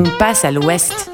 On passe à l'ouest.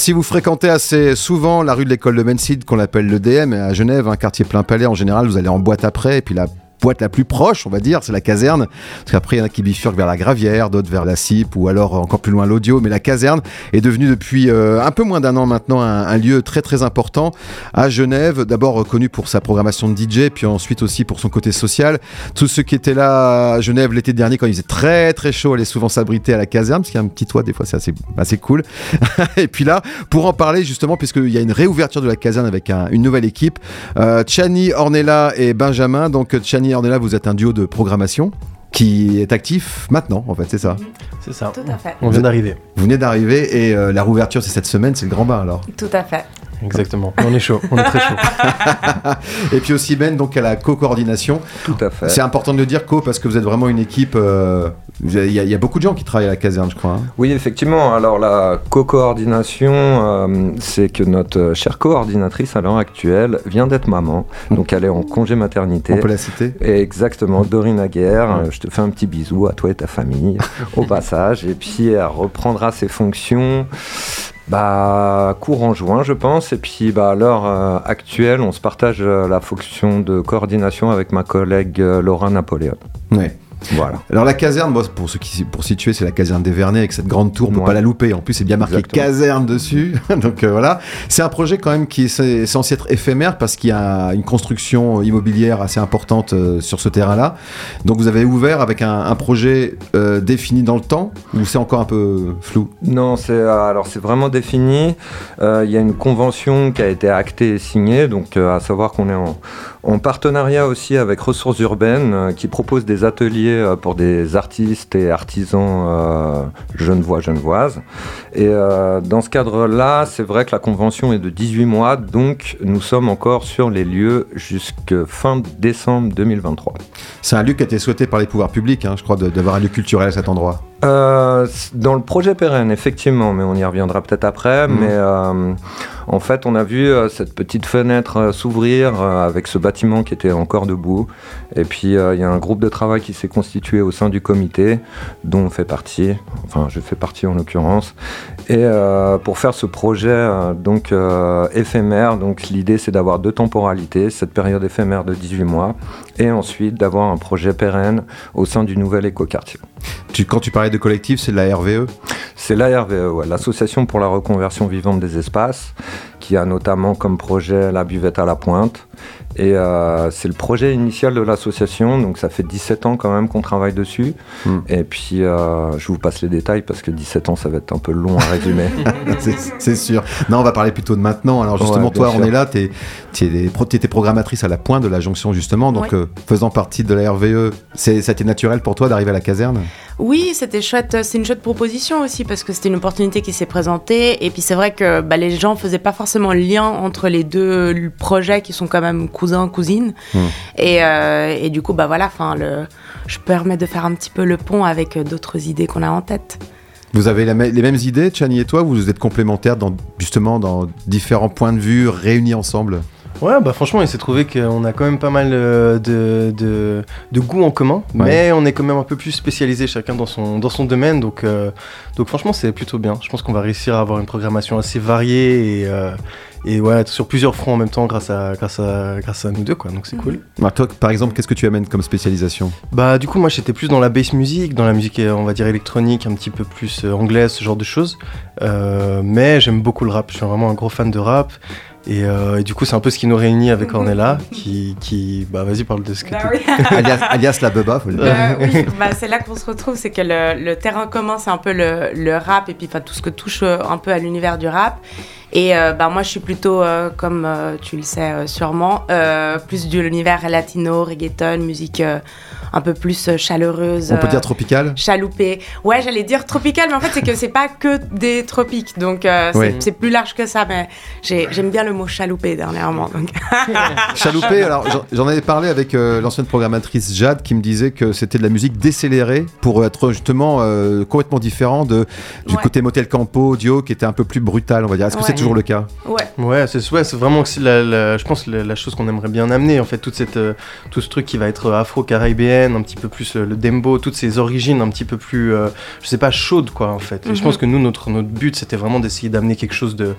Si vous fréquentez assez souvent la rue de l'école de Mensid, qu'on appelle le DM, à Genève, un quartier plein palais, en général, vous allez en boîte après, et puis la boîte la plus proche, on va dire, c'est la caserne. Parce qu'après, il y en a qui bifurquent vers la Gravière, d'autres vers la CIP ou alors encore plus loin l'audio. Mais la caserne est devenue depuis euh, un peu moins d'un an maintenant un, lieu très très important à Genève. D'abord connu pour sa programmation de DJ, puis ensuite aussi pour son côté social. Tous ceux qui étaient là à Genève l'été dernier, quand il faisait très très chaud, allaient souvent s'abriter à la caserne, parce qu'il y a un petit toit, des fois c'est assez, assez cool. et puis là, pour en parler justement, puisqu'il y a une réouverture de la caserne avec une nouvelle équipe, euh, Chani, Ornella et Benjamin. Donc Chani là, vous êtes un duo de programmation qui est actif maintenant, en fait, c'est ça C'est ça. Tout à fait. On vient d'arriver. Vous venez d'arriver et euh, la rouverture, c'est cette semaine, c'est le grand bain alors Tout à fait. Exactement. On est chaud, on est très chaud. et puis aussi Ben, donc à la co-coordination. Tout à fait. C'est important de le dire co parce que vous êtes vraiment une équipe. Euh, il y, a beaucoup de gens qui travaillent à la caserne, je crois. Hein. Oui, effectivement. Alors la co-coordination, euh, c'est que notre chère coordinatrice à l'heure actuelle vient d'être maman, donc elle est en congé maternité. On peut la citer? exactement, Dorine Aguerre. Je te fais un petit bisou à toi et ta famille au passage, et puis elle reprendra ses fonctions bah, courant juin, je pense. Et puis, bah, à l'heure euh, actuelle, on se partage euh, la fonction de coordination avec ma collègue euh, Laura Napoléon. Oui. Voilà. Alors la caserne, pour ceux qui pour situer, c'est la caserne des Vernets avec cette grande tour, on peut pas la louper. En plus, c'est bien marqué caserne dessus. Donc euh, voilà, c'est un projet quand même qui est censé être éphémère parce qu'il y a une construction immobilière assez importante euh, sur ce terrain-là. Donc vous avez ouvert avec un, projet euh, défini dans le temps ou c'est encore un peu flou? Non, c'est alors c'est vraiment défini. Il y a une convention qui a été actée et signée, donc à savoir qu'on est en en partenariat aussi avec Ressources Urbaines euh, qui propose des ateliers euh, pour des artistes et artisans euh, genevois, genevoises. Et dans ce cadre-là, c'est vrai que la convention est de 18 mois, donc nous sommes encore sur les lieux jusqu'à fin décembre 2023. C'est un lieu qui a été souhaité par les pouvoirs publics, hein, je crois, d'avoir un lieu culturel à cet endroit. dans le projet pérenne, effectivement, mais on y reviendra peut-être après. Mmh. Mais en fait, on a vu euh, cette petite fenêtre euh, s'ouvrir euh, avec ce bâtiment qui était encore debout. Et puis, il y a un groupe de travail qui s'est constitué au sein du comité, dont on fait partie, enfin, je fais partie en l'occurrence. Et pour faire ce projet donc éphémère, donc l'idée c'est d'avoir deux temporalités, cette période éphémère de 18 mois, et ensuite d'avoir un projet pérenne au sein du nouvel écoquartier. Tu, quand tu parlais de collectif, c'est de la RVE C'est la RVE, l'Association pour la reconversion vivante des espaces qui a notamment comme projet la buvette à la pointe. Et euh, c'est le projet initial de l'association, donc ça fait 17 ans quand même qu'on travaille dessus. Hmm. Et puis euh, je vous passe les détails parce que 17 ans ça va être un peu long à résumer. c'est sûr. Non, on va parler plutôt de maintenant. Alors justement, toi, on est là, tu étais programmatrice à la pointe de la jonction justement, donc euh, faisant partie de la RVE, ça a été naturel pour toi d'arriver à la caserne? Oui, c'était chouette. C'est une chouette proposition aussi parce que c'était une opportunité qui s'est présentée. Et puis c'est vrai que bah, les gens faisaient pas forcément le lien entre les deux projets qui sont quand même cousin, cousine. Hmm. Et, euh, et, du coup, bah voilà, enfin, le, je permets de faire un petit peu le pont avec d'autres idées qu'on a en tête. Vous avez les mêmes idées, Chani et toi, vous êtes complémentaires dans, justement dans différents points de vue réunis ensemble? Ouais, bah franchement, il s'est trouvé qu'on a quand même pas mal euh, de, de, de goûts en commun, mais on est quand même un peu plus spécialisé chacun dans son, dans son domaine, donc, euh, donc franchement, c'est plutôt bien. Je pense qu'on va réussir à avoir une programmation assez variée et, et ouais, sur plusieurs fronts en même temps grâce à, grâce à, grâce à nous deux, quoi. Donc c'est cool. Bah, toi, par exemple, qu'est-ce que tu amènes comme spécialisation? Bah, du coup, moi, j'étais plus dans la bass music, dans la musique, on va dire électronique, un petit peu plus euh, anglaise, ce genre de choses. Euh, mais j'aime beaucoup le rap. Je suis vraiment un gros fan de rap. Euh, et, du coup, c'est un peu ce qui nous réunit avec Ornella, qui, qui bah vas-y parle de ce que bah alias, la beba, faut le dire. oui, bah, c'est là qu'on se retrouve, c'est que le, le, terrain commun, c'est un peu le, le, rap et puis tout ce que touche un peu à l'univers du rap. Et euh, bah, moi, je suis plutôt, euh, comme euh, tu le sais sûrement, plus de l'univers latino, reggaeton, musique un peu plus chaleureuse. On peut dire tropical Chaloupé. Ouais, j'allais dire tropical, mais en fait, c'est que c'est pas que des tropiques. Donc, c'est plus large que ça. Mais j'aime bien le mot chaloupé dernièrement. Donc. chaloupé, alors j'en avais parlé avec l'ancienne programmatrice Jade qui me disait que c'était de la musique décélérée pour être justement complètement différent de, du côté Motel Campo, audio qui était un peu plus brutal, on va dire. Est-ce que c'est toujours le cas. Ouais. Ouais, c'est ouais, vraiment aussi la, la- je pense la, la chose qu'on aimerait bien amener en fait toute cette euh, tout ce truc qui va être afro-caribéenne, un petit peu plus euh, le dembo, toutes ces origines un petit peu plus euh, je sais pas chaudes quoi en fait. Et je Mhm. pense que nous notre notre but c'était vraiment d'essayer d'amener quelque chose de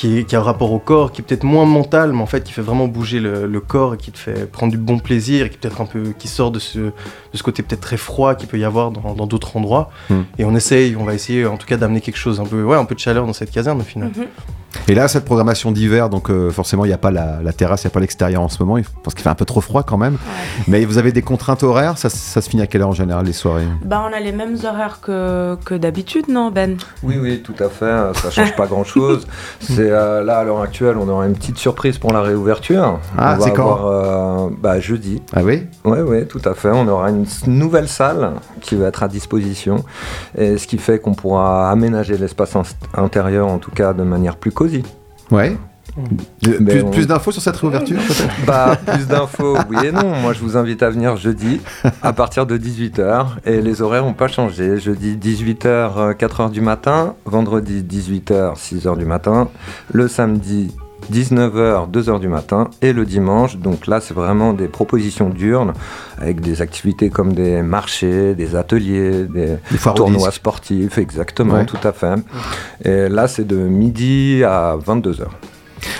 qui, qui a un rapport au corps, qui est peut-être moins mental, mais en fait qui fait vraiment bouger le, le corps et qui te fait prendre du bon plaisir, et qui peut-être un peu qui sort de ce, de ce côté peut-être très froid qu'il peut y avoir dans dans d'autres endroits. Hmm. Et on essaye, on va essayer en tout cas d'amener quelque chose un peu ouais un peu de chaleur dans cette caserne au final. Mhm. Et là, cette programmation d'hiver, donc euh, forcément, il n'y a pas la, la terrasse, il n'y a pas l'extérieur en ce moment, parce qu'il fait un peu trop froid quand même. Mais vous avez des contraintes horaires, ça, ça se finit à quelle heure en général les soirées? Bah, on a les mêmes horaires que, que d'habitude, non, Ben? Oui, oui, tout à fait. euh, Ça change pas grand-chose. C'est euh, là à l'heure actuelle, on aura une petite surprise pour la réouverture. Ah, c'est quand? avoir, euh, bah, Jeudi. Ah oui? Oui, oui, tout à fait. On aura une nouvelle salle qui va être à disposition, et ce qui fait qu'on pourra aménager l'espace intérieur, en tout cas, de manière plus cosy. Ouais. De- plus on- plus d'infos sur cette réouverture Bah, plus d'infos, oui et non. Moi, je vous invite à venir jeudi à partir de 18h. Et les horaires n'ont pas changé. Jeudi 18h, 4h du matin. Vendredi 18h, 6h du matin. Le samedi 19h, 2h du matin. Et le dimanche, donc là, c'est vraiment des propositions diurnes avec des activités comme des marchés, des ateliers, des tournois sportifs. Exactement, Ouais. tout à fait. Et là, c'est de midi à 22h.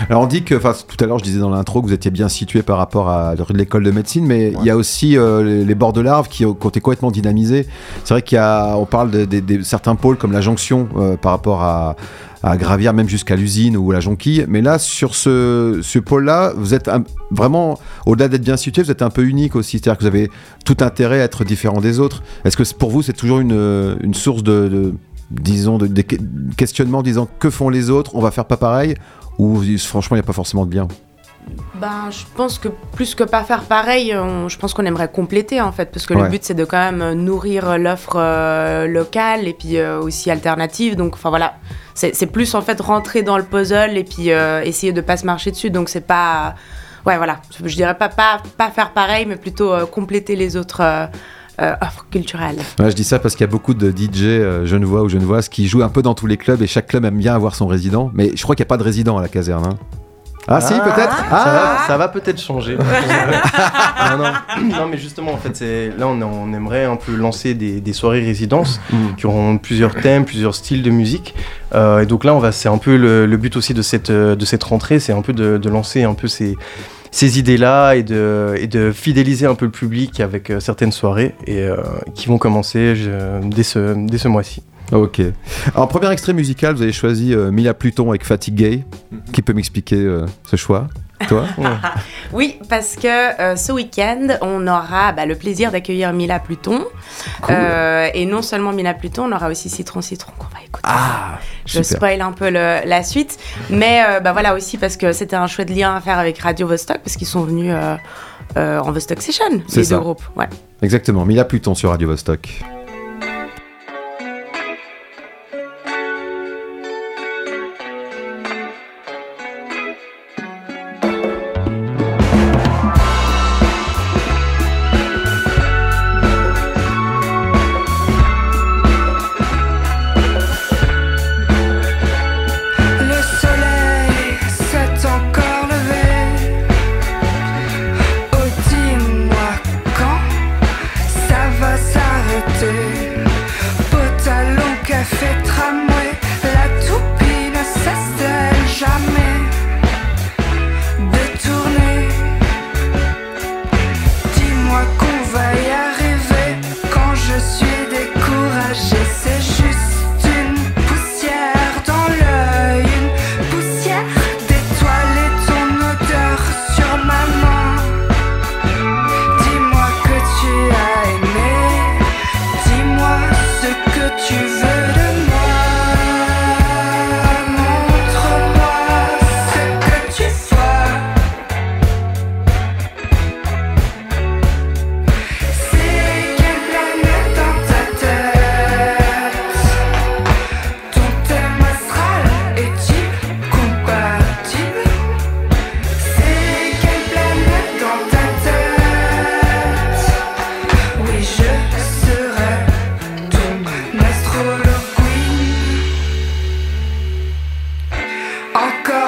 Alors on dit que, enfin tout à l'heure je disais dans l'intro que vous étiez bien situé par rapport à l'école de médecine, mais il y a aussi euh, les, les bords de l'Arve qui ont été complètement dynamisés. C'est vrai qu'il y a, on parle de, de- de certains pôles comme la jonction euh, par rapport à, à Gravière, même jusqu'à l'usine ou la jonquille. Mais là, sur ce, ce pôle-là, vous êtes un- vraiment, au-delà d'être bien situé, vous êtes un peu unique aussi. C'est-à-dire que vous avez tout intérêt à être différent des autres. Est-ce que pour vous, c'est toujours une, une source de, de- disons, de, de que- questionnement, disant que font les autres, on va faire pas pareil ou franchement, il n'y a pas forcément de lien Ben, je pense que plus que pas faire pareil, on- je pense qu'on aimerait compléter en fait, parce que Ouais. le but c'est de quand même euh, nourrir l'offre euh, locale et puis euh, aussi alternative. Donc, enfin voilà, c'est plus en fait rentrer dans le puzzle et puis euh, essayer de pas se marcher dessus. Donc c'est pas, ouais voilà, je dirais pas pas pas faire pareil, mais plutôt euh, compléter les autres euh, offres culturelles. Ouais, je dis ça parce qu'il y a beaucoup de DJ euh, genevois ou genevoises qui jouent un peu dans tous les clubs et chaque club aime bien avoir son résident. Mais je crois qu'il n'y a pas de résident à la caserne. hein. Ah, si, peut-être Ça Ah va, ça va peut-être changer. non, non. non, mais justement, en fait, c'est là, on, on aimerait un peu lancer des, des soirées résidences Mm. qui auront plusieurs thèmes, plusieurs styles de musique. Euh, et donc là, on va, c'est un peu le, le but aussi de cette, de cette rentrée, c'est un peu de, de lancer un peu ces, ces idées-là et de, et de fidéliser un peu le public avec euh, certaines soirées et euh, qui vont commencer je- dès ce, dès ce mois-ci. Ok. Alors, premier extrait musical, vous avez choisi euh, Mila Pluton avec Fatigue Gay. Qui peut m'expliquer euh, ce choix? Toi Oui, parce que euh, ce week-end, on aura bah, le plaisir d'accueillir Mila Pluton. Euh, et non seulement Mila Pluton, on aura aussi Citron Citron qu'on va écouter. Ah Je super. spoil un peu le- la suite. Mais euh, bah, voilà aussi parce que c'était un chouette lien à faire avec Radio Vostok, parce qu'ils sont venus en Vostok Session, les ça. deux groupes. Ouais. Exactement, Mila Pluton sur Radio Vostok.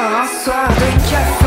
un soir de café.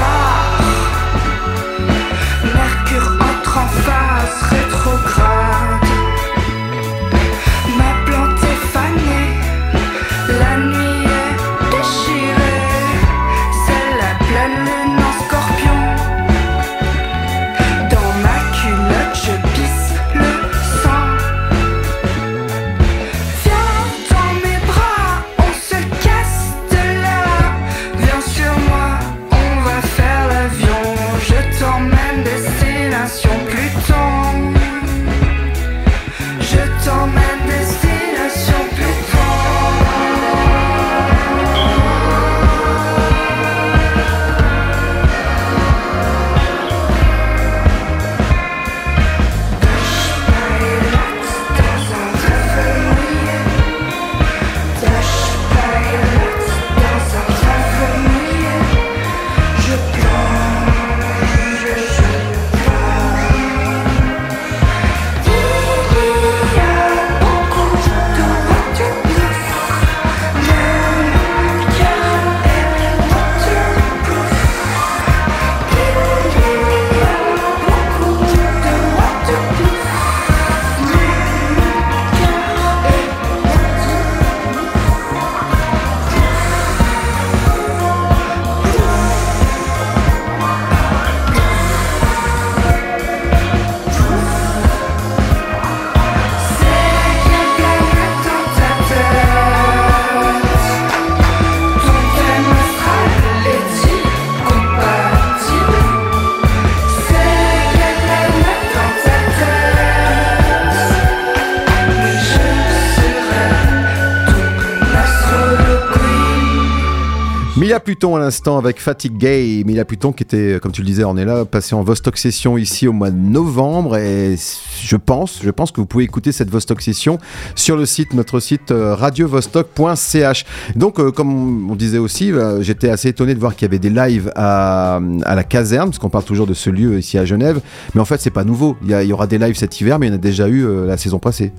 Mila Pluton à l'instant avec Fatigue Gay. Mila Pluton qui était, comme tu le disais, on est là, passé en Vostok Session ici au mois de novembre. Et je pense, je pense que vous pouvez écouter cette Vostok Session sur le site, notre site euh, radiovostok.ch. Donc, euh, comme on disait aussi, euh, j'étais assez étonné de voir qu'il y avait des lives à, la caserne, parce qu'on parle toujours de ce lieu ici à Genève. Mais en fait, c'est pas nouveau. Il y, aura des lives cet hiver, mais il y en a déjà eu la saison passée.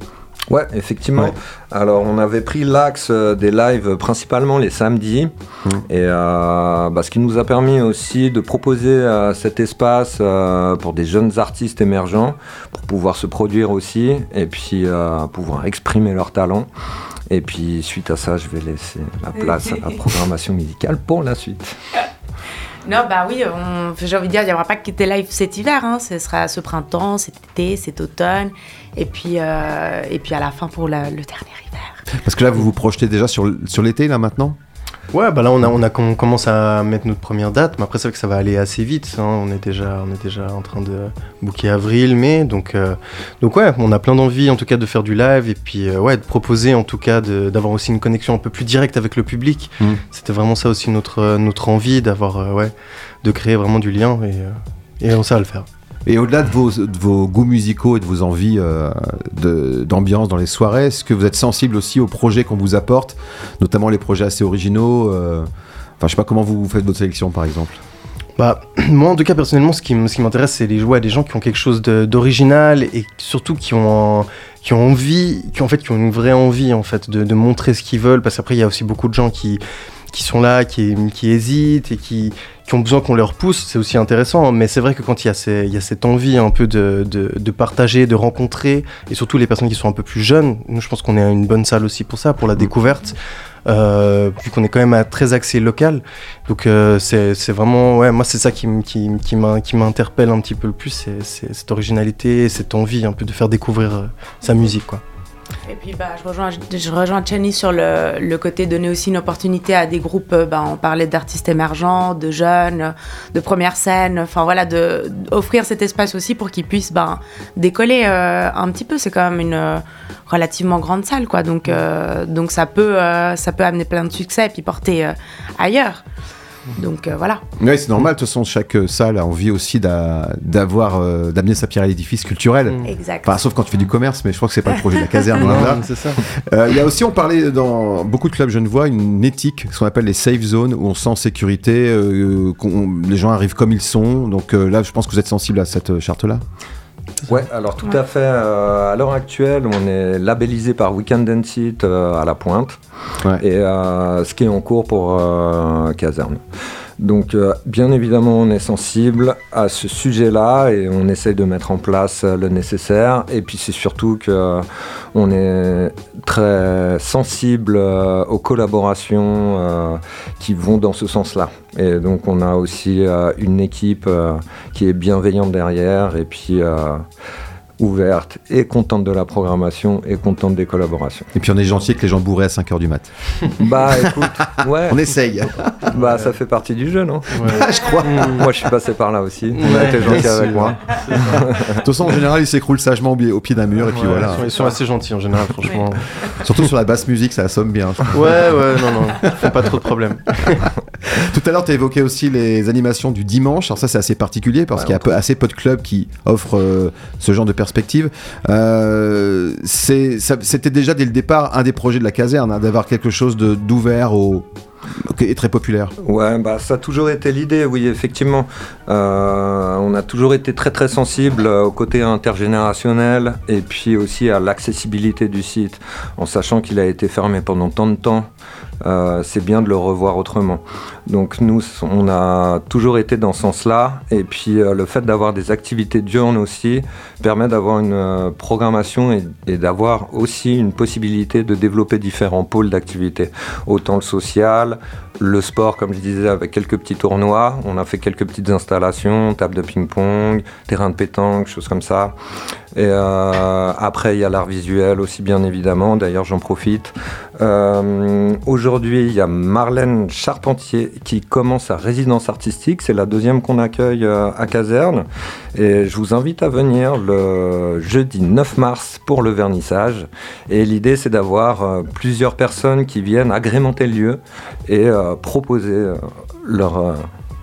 Ouais, effectivement. Ouais. Alors, on avait pris l'axe euh, des lives euh, principalement les samedis. Mmh. Et euh, bah, ce qui nous a permis aussi de proposer euh, cet espace euh, pour des jeunes artistes émergents, pour pouvoir se produire aussi, et puis pouvoir exprimer leur talent. Et puis, suite à ça, je vais laisser la place à la programmation musicale pour la suite. Non, bah oui, j'ai envie de dire, il n'y aura pas que des lives cet hiver, hein. ce sera ce printemps, cet été, cet automne, et puis, euh, et puis à la fin pour le dernier hiver. Parce que là, vous vous projetez déjà sur l'été, là, maintenant? Ouais, bah là on a, on a com- commence à mettre notre première date, mais après c'est vrai que ça va aller assez vite. hein. On est déjà, on est déjà en train de booker avril, mai, donc euh, donc ouais, on a plein d'envie en tout cas de faire du live et puis euh, ouais de proposer en tout cas d'avoir aussi une connexion un peu plus directe avec le public. Mm. C'était vraiment ça aussi notre notre envie d'avoir euh, ouais de créer vraiment du lien et et on sait à le faire. Et au-delà de vos, goûts musicaux et de vos envies euh, d'ambiance dans les soirées, est-ce que vous êtes sensible aussi aux projets qu'on vous apporte, notamment les projets assez originaux euh, Enfin, je sais pas comment vous faites votre sélection, par exemple. Bah, moi, en tout cas, personnellement, ce qui, m'intéresse, c'est les jouets, des gens qui ont quelque chose d'original et surtout qui ont, envie, qui, en fait, qui ont une vraie envie en fait, de montrer ce qu'ils veulent. Parce qu'après, il y a aussi beaucoup de gens qui, qui sont là, qui, qui hésitent et qui, qui ont besoin qu'on leur pousse. C'est aussi intéressant. Mais c'est vrai que quand il y a, ces- il y a cette envie un peu de, de, de partager, de rencontrer, et surtout les personnes qui sont un peu plus jeunes, nous, je pense qu'on est une bonne salle aussi pour ça, pour la découverte. Euh, vu qu'on est quand même à très axé local. Donc euh, c'est vraiment, ouais, moi c'est ça qui, qui, qui m'in- qui m'interpelle un petit peu le plus, c'est- cette originalité, et cette envie un peu de faire découvrir euh, sa musique, quoi. Et puis bah, je rejoins, je rejoins Chani sur le, le côté donner aussi une opportunité à des groupes, euh, bah, on parlait d'artistes émergents, de jeunes, de première scène, enfin voilà, de, offrir cet espace aussi pour qu'ils puissent ben, décoller euh, un petit peu. C'est quand même une euh, relativement grande salle, quoi. Donc, donc ça, peut, ça peut amener plein de succès et puis porter ailleurs. Donc euh, voilà. Oui, c'est normal. De toute façon, chaque euh, salle a envie aussi d'a- d'avoir, euh, d'amener sa pierre à l'édifice culturel. Mm. Exact. Enfin, sauf quand tu fais du commerce, mais je crois que c'est pas le projet de la caserne. loin de là. c'est ça. Euh, Il y a aussi, on parlait dans beaucoup de clubs genevois, une éthique, ce qu'on appelle les safe zones, où on sent en sécurité, euh, qu'on- les gens arrivent comme ils sont. Donc euh, là, je pense que vous êtes sensible à cette charte-là. Ouais, alors tout Ouais. à fait. euh, à l'heure actuelle, on est labellisé par Weekend and Seat euh, à la pointe. Ouais. Et euh, ce qui est en cours pour euh, Caserne. Donc, euh, bien évidemment, on est sensible à ce sujet-là et on essaye de mettre en place euh, le nécessaire. Et puis, c'est surtout que euh, on est très sensible aux collaborations qui vont dans ce sens-là. Et donc, on a aussi une équipe qui est bienveillante derrière et puis ouverte et contente de la programmation et contente des collaborations. Et puis on est gentil avec les gens bourrés à 5h du mat. Bah, écoute, ouais. On essaye. Bah, ça fait partie du jeu, non? Ouais. je crois. Moi, je suis passé par là aussi. On a Ouais, été gentil avec moi. De toute façon, en général, ils s'écroulent sagement au, pied- au pied d'un mur, et puis Ouais, voilà. Ils sont, ils sont assez gentils en général, franchement. Surtout sur la basse musique, ça assomme bien. Ouais, ouais, non, non, font pas trop de problèmes. Tout à l'heure, tu as évoqué aussi les animations du dimanche. Alors ça, c'est assez particulier parce Ouais, qu'il y a peu- assez peu de clubs qui offrent euh, ce genre de perspective. Euh, C'était déjà dès le départ un des projets de la caserne, hein, d'avoir quelque chose d'ouvert au et très populaire. Ouais, bah, ça a toujours été l'idée, oui, effectivement. Euh, on a toujours été très très sensible au côté intergénérationnel et puis aussi à l'accessibilité du site, en sachant qu'il a été fermé pendant tant de temps. Euh, c'est bien de le revoir autrement. Donc nous, on a toujours été dans ce sens-là. Et puis euh, le fait d'avoir des activités diurnes aussi permet d'avoir une euh, programmation et, d'avoir aussi une possibilité de développer différents pôles d'activité. Autant le social, le sport, comme je disais, avec quelques petits tournois. On a fait quelques petites installations, table de ping-pong, terrain de pétanque, choses comme ça. Et après, il y a l'art visuel aussi, bien évidemment. D'ailleurs, j'en profite. Aujourd'hui, il y a Marlène Charpentier qui commence sa résidence artistique. C'est la deuxième qu'on accueille euh, à Caserne. Et je vous invite à venir le jeudi 9 mars pour le vernissage. Et l'idée, c'est d'avoir euh, plusieurs personnes qui viennent agrémenter le lieu et euh, proposer leur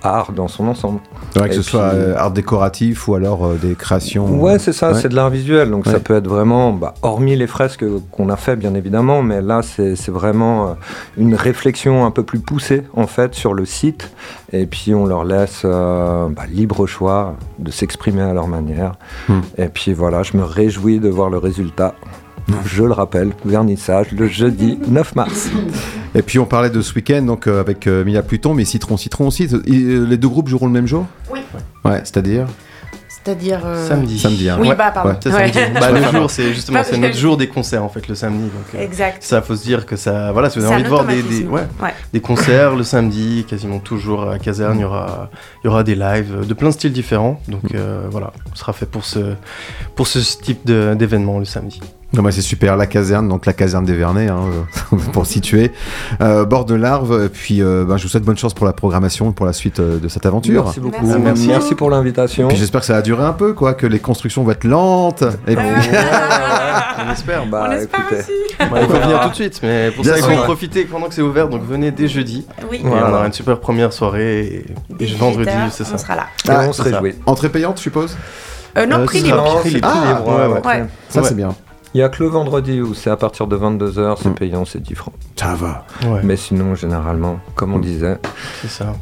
art dans son ensemble. Ouais, que Et ce soit euh, art décoratif ou alors euh, des créations. Ouais, c'est ça, Ouais. c'est de l'art visuel. Donc Ouais. ça peut être vraiment, bah, hormis les fresques qu'on a fait bien évidemment, mais là c'est vraiment euh, une réflexion un peu plus poussée en fait sur le site. Et puis on leur laisse euh, bah, libre choix de s'exprimer à leur manière. Hmm. Et puis voilà, je me réjouis de voir le résultat. Je le rappelle, vernissage le jeudi 9 mars. Et puis on parlait de ce week-end donc euh, avec euh, Mila Pluton, mais Citron Citron aussi. Et, euh, les deux groupes joueront le même jour? Oui. Ouais, c'est-à-dire? C'est-à-dire. euh, Samedi. samedi. hein. Oui, Ouais. bah, pardon. Ouais. C'est Ouais. samedi. Bah, le jour, c'est justement c'est notre jour des concerts en fait le samedi. Donc, euh, Exact. ça faut se dire que ça, voilà, si vous avez envie de voir des, des, automatisme. ouais, Ouais. des concerts le samedi, quasiment toujours à Caserne, il y aura, il y aura des lives de plein de styles différents. Donc euh, voilà, ce sera fait pour ce, pour ce type d'événement le samedi. Non, bah, c'est super, la caserne, donc la caserne des Vernets, hein, euh, pour situer. Euh, bord de Larve, puis euh, ben, je vous souhaite bonne chance pour la programmation et pour la suite euh, de cette aventure. Merci beaucoup. Merci. Merci, Merci. pour l'invitation. Puis j'espère que ça va durer un peu, quoi, que les constructions vont être lentes. Et puis, On espère. Bah, On espère écoutez, aussi. Ouais, il faut venir tout de suite, mais pour Bien ça il faut profiter pendant que c'est ouvert. Donc venez dès jeudi. Oui. On aura une super première soirée et, et vendredi, 18 heures, c'est On ça. sera là. et Ah, on se réjouit. entrée payante, je suppose Euh, non, Euh, prix libre. sera prix libre. Ah, ouais, ouais. Ouais. Ça, Ouais. c'est bien. Il n'y a que le vendredi où c'est à partir de 22h, c'est Mm. payant, c'est 10 francs. Ça va. Ouais, Mais sinon, généralement, comme on disait, c'est ça.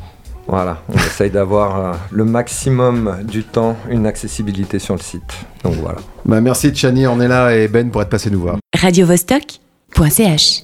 voilà, on essaye d'avoir euh, le maximum du temps, une accessibilité sur le site. Donc voilà. Bah, merci Chani, on est là, et Ben pour être passé nous voir. radiovostok.ch